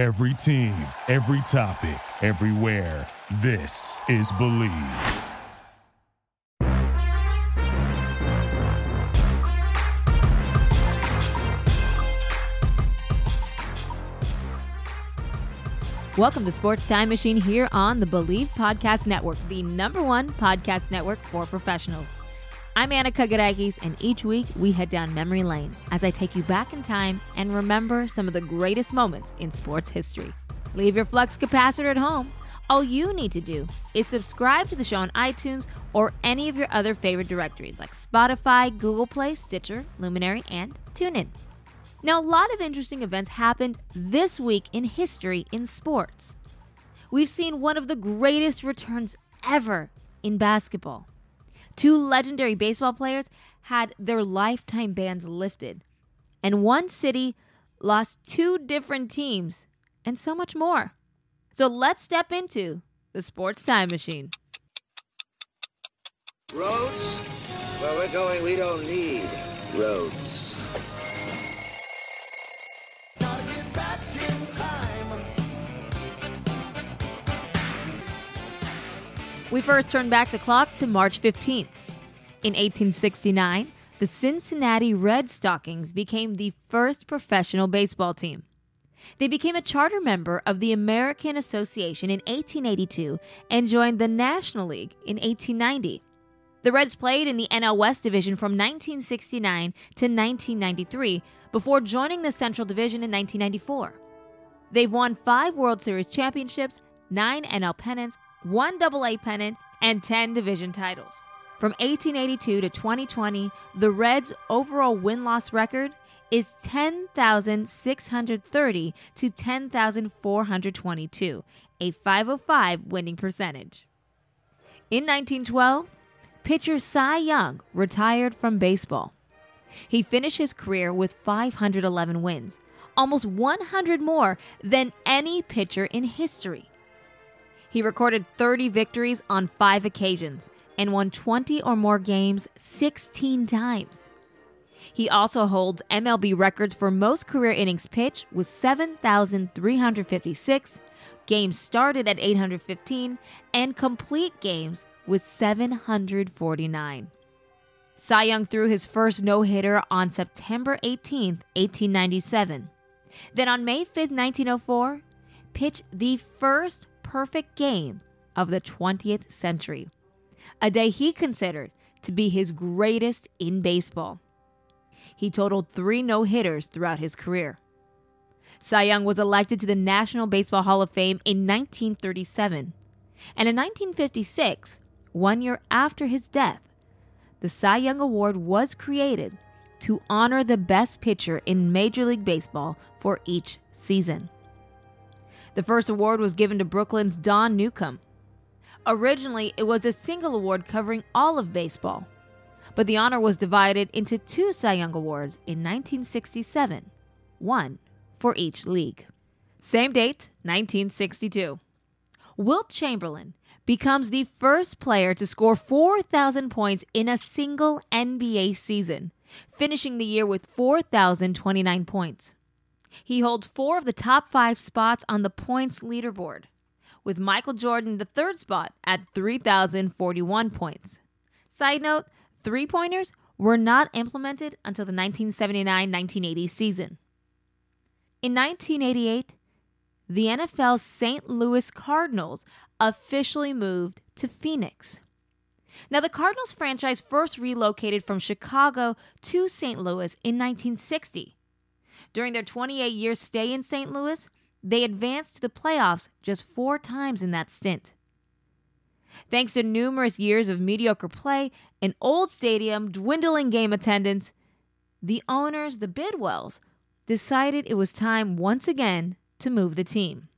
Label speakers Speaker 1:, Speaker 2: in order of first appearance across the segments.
Speaker 1: Every team, every topic, everywhere. This is Believe.
Speaker 2: Welcome to Sports Time Machine here on the Believe Podcast Network, the number one podcast network for professionals. I'm Anna Kagarakis, and each week we head down memory lane as I take you back in time and remember some of the greatest moments in sports history. Leave your flux capacitor at home. All you need to do is subscribe to the show on iTunes or any of your other favorite directories like Spotify, Google Play, Stitcher, Luminary, and TuneIn. Now, a lot of interesting events happened this week in history in sports. We've seen one of the greatest returns ever in basketball. Two legendary baseball players had their lifetime bans lifted, and one city lost two different teams, and so much more. So let's step into the sports time machine.
Speaker 3: Roads? Where we're going, we don't need roads.
Speaker 2: We first turn back the clock to March 15th. In 1869, the Cincinnati Red Stockings became the first professional baseball team. They became a charter member of the American Association in 1882 and joined the National League in 1890. The Reds played in the NL West Division from 1969 to 1993 before joining the Central Division in 1994. They've won five World Series championships, nine NL pennants, one AA pennant, and 10 division titles. From 1882 to 2020, the Reds' overall win loss record is 10,630 to 10,422, a 505 winning percentage. In 1912, pitcher Cy Young retired from baseball. He finished his career with 511 wins, almost 100 more than any pitcher in history. He recorded 30 victories on five occasions and won 20 or more games 16 times. He also holds MLB records for most career innings pitched with 7,356, games started at 815, and complete games with 749. Cy Young threw his first no hitter on September 18, 1897. Then on May 5, 1904, pitched the first perfect game of the 20th century, a day he considered to be his greatest in baseball. He totaled three no hitters throughout his career. Cy Young was elected to the National Baseball Hall of Fame in 1937, and in 1956, one year after his death, the Cy Young Award was created to honor the best pitcher in Major League Baseball for each season. The first award was given to Brooklyn's Don Newcombe. Originally, it was a single award covering all of baseball, but the honor was divided into two Cy Young Awards in 1967, one for each league. Same date, 1962. Wilt Chamberlain becomes the first player to score 4,000 points in a single NBA season, finishing the year with 4,029 points. He holds four of the top five spots on the points leaderboard, with Michael Jordan the third spot at 3,041 points. Side note three pointers were not implemented until the 1979 1980 season. In 1988, the NFL's St. Louis Cardinals officially moved to Phoenix. Now, the Cardinals franchise first relocated from Chicago to St. Louis in 1960 during their 28 year stay in St. Louis, they advanced to the playoffs just four times in that stint. Thanks to numerous years of mediocre play, an old stadium, dwindling game attendance, the owners, the Bidwells, decided it was time once again to move the team.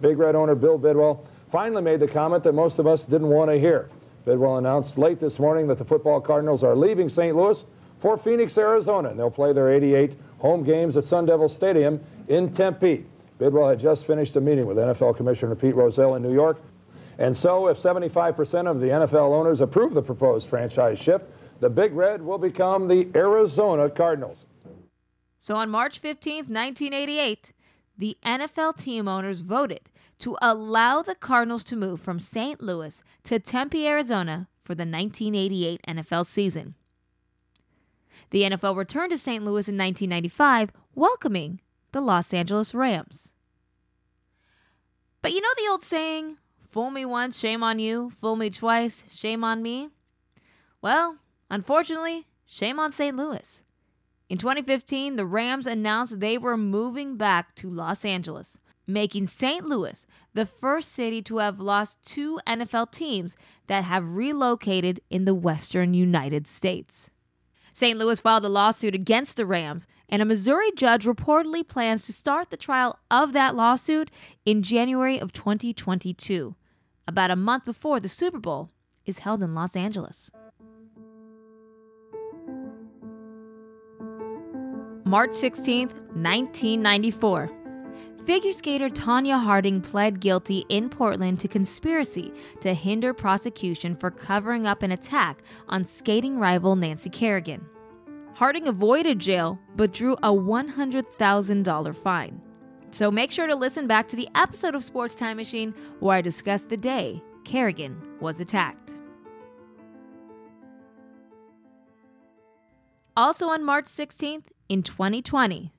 Speaker 4: Big Red owner Bill Bidwell finally made the comment that most of us didn't want to hear. Bidwell announced late this morning that the football Cardinals are leaving St. Louis for Phoenix, Arizona, and they'll play their 88 home games at Sun Devil Stadium in Tempe. Bidwell had just finished a meeting with NFL Commissioner Pete Rozelle in New York. And so, if 75% of the NFL owners approve the proposed franchise shift, the Big Red will become the Arizona Cardinals.
Speaker 2: So, on March 15, 1988, the NFL team owners voted to allow the Cardinals to move from St. Louis to Tempe, Arizona for the 1988 NFL season. The NFL returned to St. Louis in 1995, welcoming the Los Angeles Rams. But you know the old saying, fool me once, shame on you, fool me twice, shame on me? Well, unfortunately, shame on St. Louis. In 2015, the Rams announced they were moving back to Los Angeles, making St. Louis the first city to have lost two NFL teams that have relocated in the western United States. St. Louis filed a lawsuit against the Rams, and a Missouri judge reportedly plans to start the trial of that lawsuit in January of 2022, about a month before the Super Bowl is held in Los Angeles. March 16, 1994. Figure skater Tonya Harding pled guilty in Portland to conspiracy to hinder prosecution for covering up an attack on skating rival Nancy Kerrigan. Harding avoided jail but drew a $100,000 fine. So make sure to listen back to the episode of Sports Time Machine where I discuss the day Kerrigan was attacked. Also on March 16th, in 2020,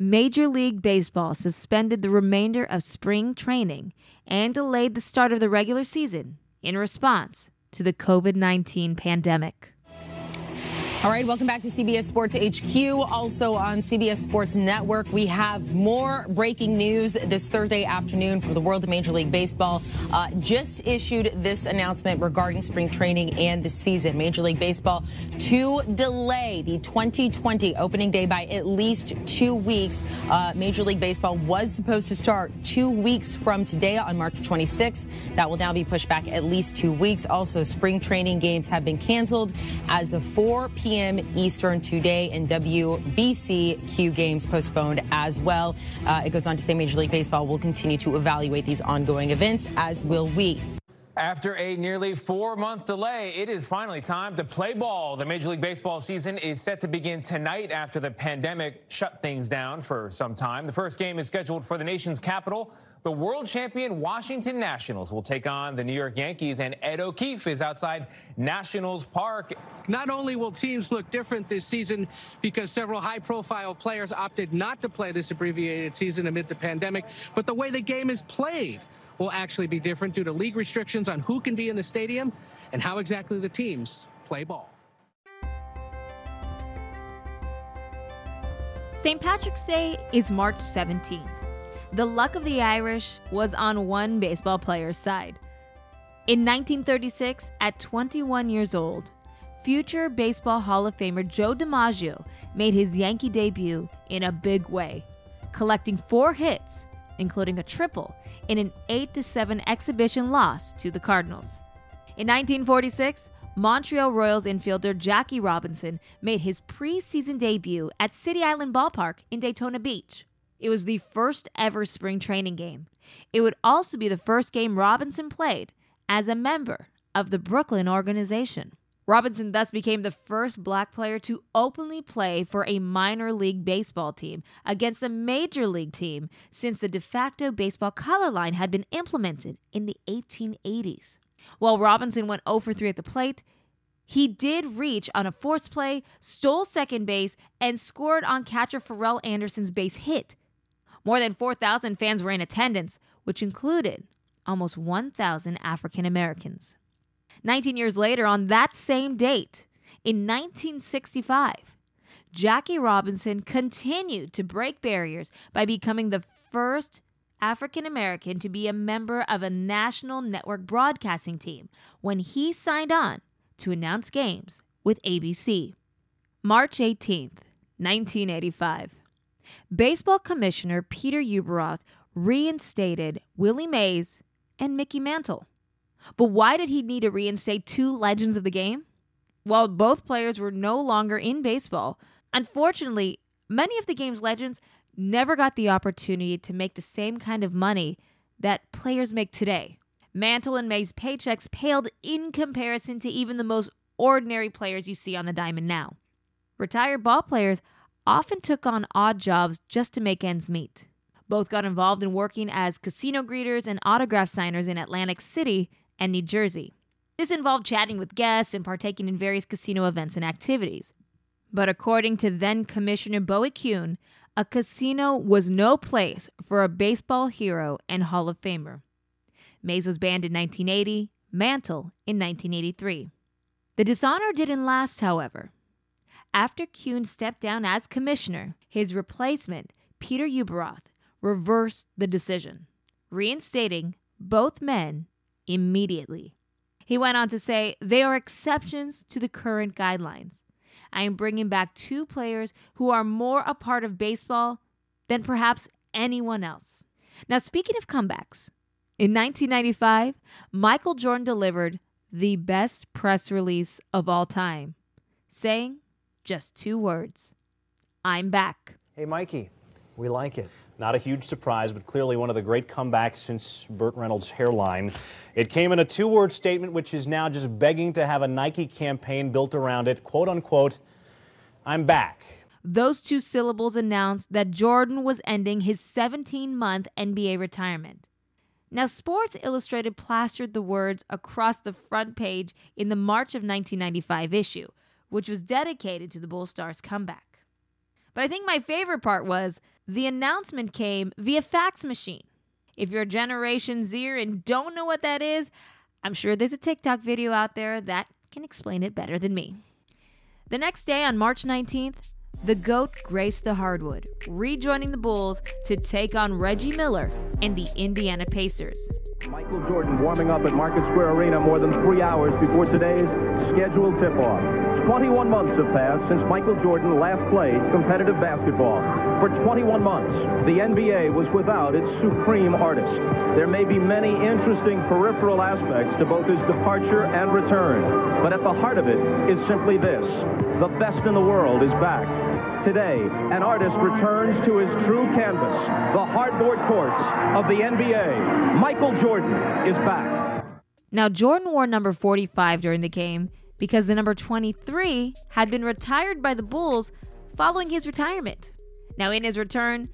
Speaker 2: Major League Baseball suspended the remainder of spring training and delayed the start of the regular season in response to the COVID 19 pandemic.
Speaker 5: All right, welcome back to CBS Sports HQ. Also on CBS Sports Network, we have more breaking news this Thursday afternoon from the world of Major League Baseball. Uh, just issued this announcement regarding spring training and the season. Major League Baseball to delay the 2020 opening day by at least two weeks. Uh, Major League Baseball was supposed to start two weeks from today on March 26th. That will now be pushed back at least two weeks. Also, spring training games have been canceled as of 4 p.m p.m. Eastern today, and WBCQ games postponed as well. Uh, it goes on to say Major League Baseball will continue to evaluate these ongoing events, as will we.
Speaker 6: After a nearly four month delay, it is finally time to play ball. The Major League Baseball season is set to begin tonight after the pandemic shut things down for some time. The first game is scheduled for the nation's capital. The world champion Washington Nationals will take on the New York Yankees, and Ed O'Keefe is outside Nationals Park.
Speaker 7: Not only will teams look different this season because several high profile players opted not to play this abbreviated season amid the pandemic, but the way the game is played will actually be different due to league restrictions on who can be in the stadium and how exactly the teams play ball.
Speaker 2: St. Patrick's Day is March 17th. The luck of the Irish was on one baseball player's side. In 1936, at 21 years old, future Baseball Hall of Famer Joe DiMaggio made his Yankee debut in a big way, collecting four hits, including a triple, in an 8 7 exhibition loss to the Cardinals. In 1946, Montreal Royals infielder Jackie Robinson made his preseason debut at City Island Ballpark in Daytona Beach. It was the first ever spring training game. It would also be the first game Robinson played as a member of the Brooklyn organization. Robinson thus became the first black player to openly play for a minor league baseball team against a major league team since the de facto baseball color line had been implemented in the 1880s. While Robinson went 0 for 3 at the plate, he did reach on a force play, stole second base, and scored on catcher Pharrell Anderson's base hit more than 4,000 fans were in attendance, which included almost 1,000 African Americans. 19 years later, on that same date, in 1965, Jackie Robinson continued to break barriers by becoming the first African American to be a member of a national network broadcasting team when he signed on to announce games with ABC. March 18th, 1985. Baseball Commissioner Peter Ueberroth reinstated Willie Mays and Mickey Mantle. But why did he need to reinstate two legends of the game? While both players were no longer in baseball, unfortunately, many of the game's legends never got the opportunity to make the same kind of money that players make today. Mantle and Mays' paychecks paled in comparison to even the most ordinary players you see on the diamond now. Retired ball players often took on odd jobs just to make ends meet. Both got involved in working as casino greeters and autograph signers in Atlantic City and New Jersey. This involved chatting with guests and partaking in various casino events and activities. But according to then Commissioner Bowie Kuhn, a casino was no place for a baseball hero and Hall of Famer. Mays was banned in 1980, Mantle in 1983. The dishonor didn't last, however. After Kuhn stepped down as commissioner, his replacement, Peter Ueberroth, reversed the decision, reinstating both men immediately. He went on to say, they are exceptions to the current guidelines. I am bringing back two players who are more a part of baseball than perhaps anyone else. Now, speaking of comebacks, in 1995, Michael Jordan delivered the best press release of all time, saying just two words I'm back.
Speaker 8: Hey, Mikey, we like it. Not a huge surprise, but clearly one of the great comebacks since Burt Reynolds' hairline. It came in a two word statement, which is now just begging to have a Nike campaign built around it. Quote unquote, I'm back.
Speaker 2: Those two syllables announced that Jordan was ending his 17 month NBA retirement. Now, Sports Illustrated plastered the words across the front page in the March of 1995 issue, which was dedicated to the Bull Stars' comeback. But I think my favorite part was the announcement came via fax machine. If you're Generation Z and don't know what that is, I'm sure there's a TikTok video out there that can explain it better than me. The next day, on March 19th, the GOAT graced the hardwood, rejoining the Bulls to take on Reggie Miller and the Indiana Pacers.
Speaker 9: Michael Jordan warming up at Market Square Arena more than three hours before today's scheduled tip-off. 21 months have passed since Michael Jordan last played competitive basketball. For 21 months, the NBA was without its supreme artist. There may be many interesting peripheral aspects to both his departure and return, but at the heart of it is simply this. The best in the world is back. Today, an artist returns to his true canvas, the hardboard courts of the NBA. Michael Jordan is back.
Speaker 2: Now, Jordan wore number 45 during the game because the number 23 had been retired by the Bulls following his retirement. Now, in his return,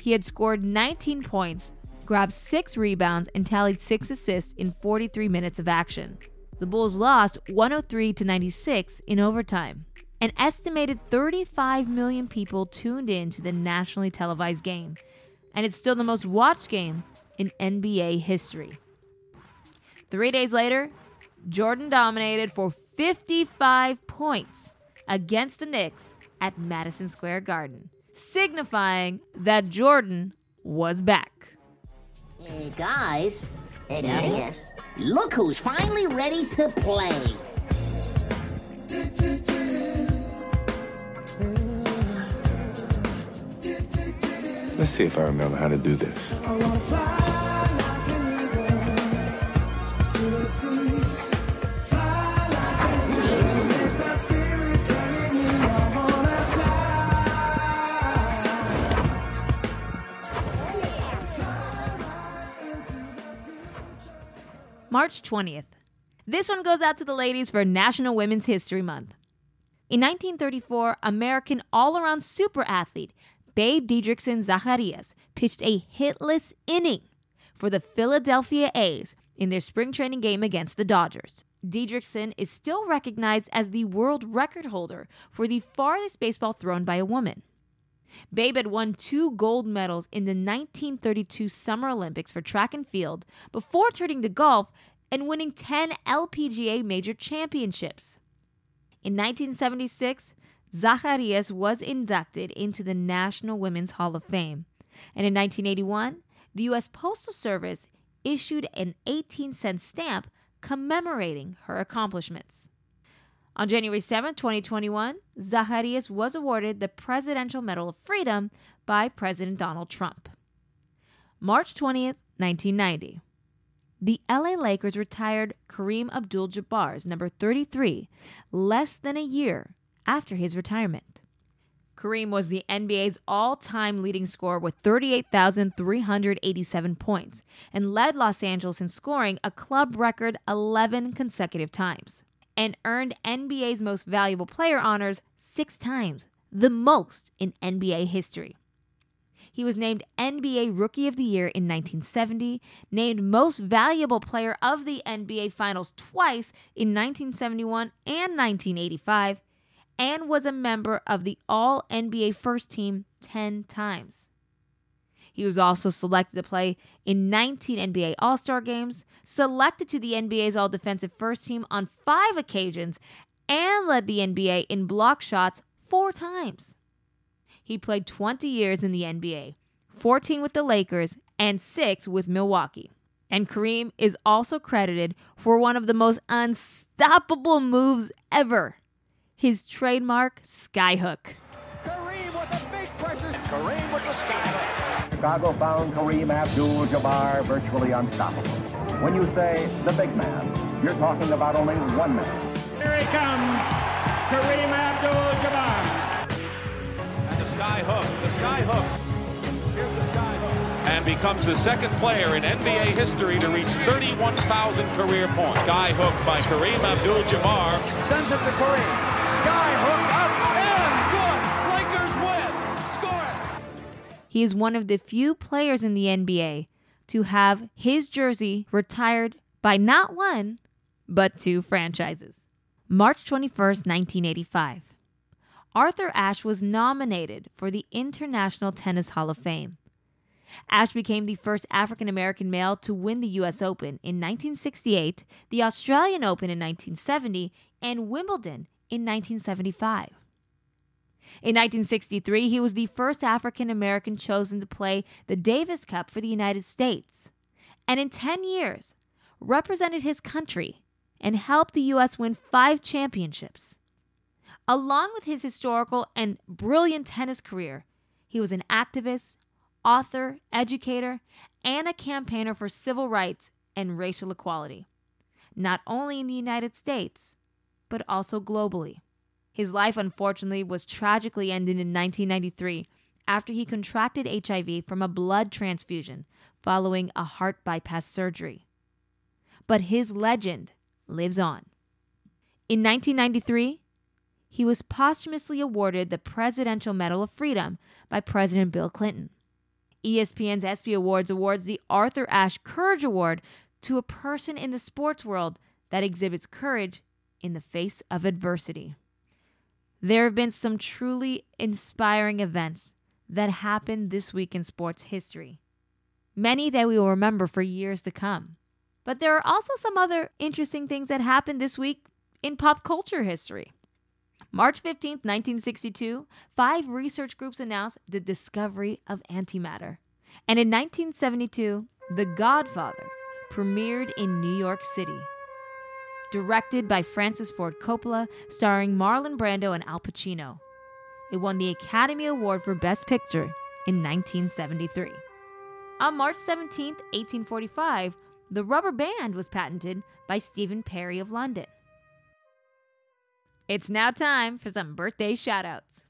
Speaker 2: he had scored 19 points, grabbed six rebounds, and tallied six assists in 43 minutes of action. The Bulls lost 103 to 96 in overtime. An estimated 35 million people tuned in to the nationally televised game, and it's still the most watched game in NBA history. Three days later, Jordan dominated for 55 points against the Knicks at Madison Square Garden, signifying that Jordan was back.
Speaker 10: Hey guys, hey guys, look who's finally ready to play.
Speaker 11: Let's see if I remember how to do this.
Speaker 2: March 20th. This one goes out to the ladies for National Women's History Month. In 1934, American all around super athlete Babe Didrikson Zaharias pitched a hitless inning for the Philadelphia A's in their spring training game against the Dodgers. Didrikson is still recognized as the world record holder for the farthest baseball thrown by a woman. Babe had won two gold medals in the 1932 Summer Olympics for track and field before turning to golf and winning 10 LPGA major championships. In 1976, Zaharias was inducted into the National Women's Hall of Fame. And in 1981, the U.S. Postal Service issued an 18 cent stamp commemorating her accomplishments. On January 7, 2021, Zaharias was awarded the Presidential Medal of Freedom by President Donald Trump. March 20th, 1990. The LA Lakers retired Kareem Abdul Jabbar's number 33 less than a year after his retirement. Kareem was the NBA's all time leading scorer with 38,387 points and led Los Angeles in scoring a club record 11 consecutive times and earned NBA's most valuable player honors six times, the most in NBA history. He was named NBA Rookie of the Year in 1970, named Most Valuable Player of the NBA Finals twice in 1971 and 1985, and was a member of the All NBA First Team 10 times. He was also selected to play in 19 NBA All Star games, selected to the NBA's All Defensive First Team on five occasions, and led the NBA in block shots four times. He played 20 years in the NBA, 14 with the Lakers, and 6 with Milwaukee. And Kareem is also credited for one of the most unstoppable moves ever his trademark skyhook.
Speaker 9: Kareem with big pressure. Kareem with the skyhook. Chicago found Kareem Abdul-Jabbar virtually unstoppable. When you say the big man, you're talking about only one man.
Speaker 12: Here he comes, Kareem Abdul-Jabbar And the
Speaker 13: sky hook. The sky hook. Here's the sky hook. And becomes the second player in NBA history to reach 31,000 career points. Sky hook by Kareem Abdul-Jabbar.
Speaker 12: Sends it to Kareem. Sky hook up
Speaker 2: He is one of the few players in the NBA to have his jersey retired by not one, but two franchises. March 21st, 1985. Arthur Ashe was nominated for the International Tennis Hall of Fame. Ashe became the first African American male to win the U.S. Open in 1968, the Australian Open in 1970, and Wimbledon in 1975. In 1963, he was the first African American chosen to play the Davis Cup for the United States, and in 10 years, represented his country and helped the U.S. win five championships. Along with his historical and brilliant tennis career, he was an activist, author, educator, and a campaigner for civil rights and racial equality, not only in the United States, but also globally. His life, unfortunately, was tragically ended in 1993 after he contracted HIV from a blood transfusion following a heart bypass surgery. But his legend lives on. In 1993, he was posthumously awarded the Presidential Medal of Freedom by President Bill Clinton. ESPN's ESPY Awards awards the Arthur Ashe Courage Award to a person in the sports world that exhibits courage in the face of adversity. There have been some truly inspiring events that happened this week in sports history, many that we will remember for years to come. But there are also some other interesting things that happened this week in pop culture history. March 15, 1962, five research groups announced the discovery of antimatter. And in 1972, The Godfather premiered in New York City. Directed by Francis Ford Coppola, starring Marlon Brando and Al Pacino. It won the Academy Award for Best Picture in 1973. On March 17, 1845, the rubber band was patented by Stephen Perry of London. It's now time for some birthday shoutouts.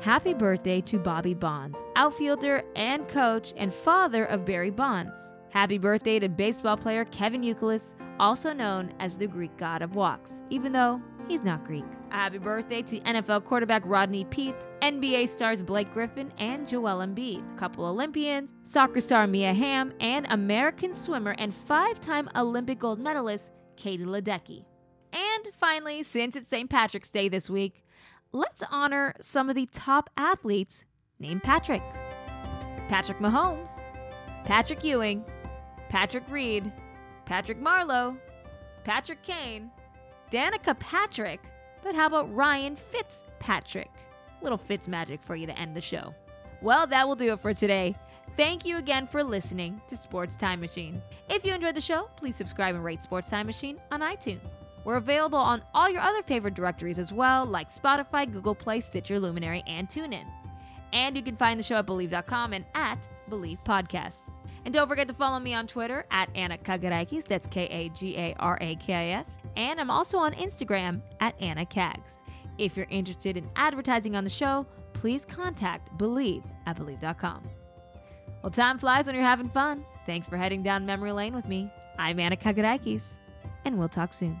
Speaker 2: Happy birthday to Bobby Bonds, outfielder and coach and father of Barry Bonds. Happy birthday to baseball player Kevin Youkilis, also known as the Greek god of walks, even though he's not Greek. A happy birthday to NFL quarterback Rodney Peete, NBA stars Blake Griffin and Joel Embiid, couple Olympians, soccer star Mia Hamm, and American swimmer and five time Olympic gold medalist Katie Ledecky. And finally, since it's St. Patrick's Day this week, let's honor some of the top athletes named Patrick Patrick Mahomes, Patrick Ewing, Patrick Reed, Patrick Marleau, Patrick Kane, Danica Patrick, but how about Ryan Fitzpatrick? Little Fitz magic for you to end the show. Well, that will do it for today. Thank you again for listening to Sports Time Machine. If you enjoyed the show, please subscribe and rate Sports Time Machine on iTunes. We're available on all your other favorite directories as well, like Spotify, Google Play, Stitcher, Luminary, and TuneIn. And you can find the show at Bleav.com and at Believe Podcasts. And don't forget to follow me on Twitter at Anna Kagarakis, that's K A G A R A K I S. And I'm also on Instagram at Anna Kags. If you're interested in advertising on the show, please contact Believe at Bleav.com. Well, time flies when you're having fun. Thanks for heading down memory lane with me. I'm Anna Kagarakis, and we'll talk soon.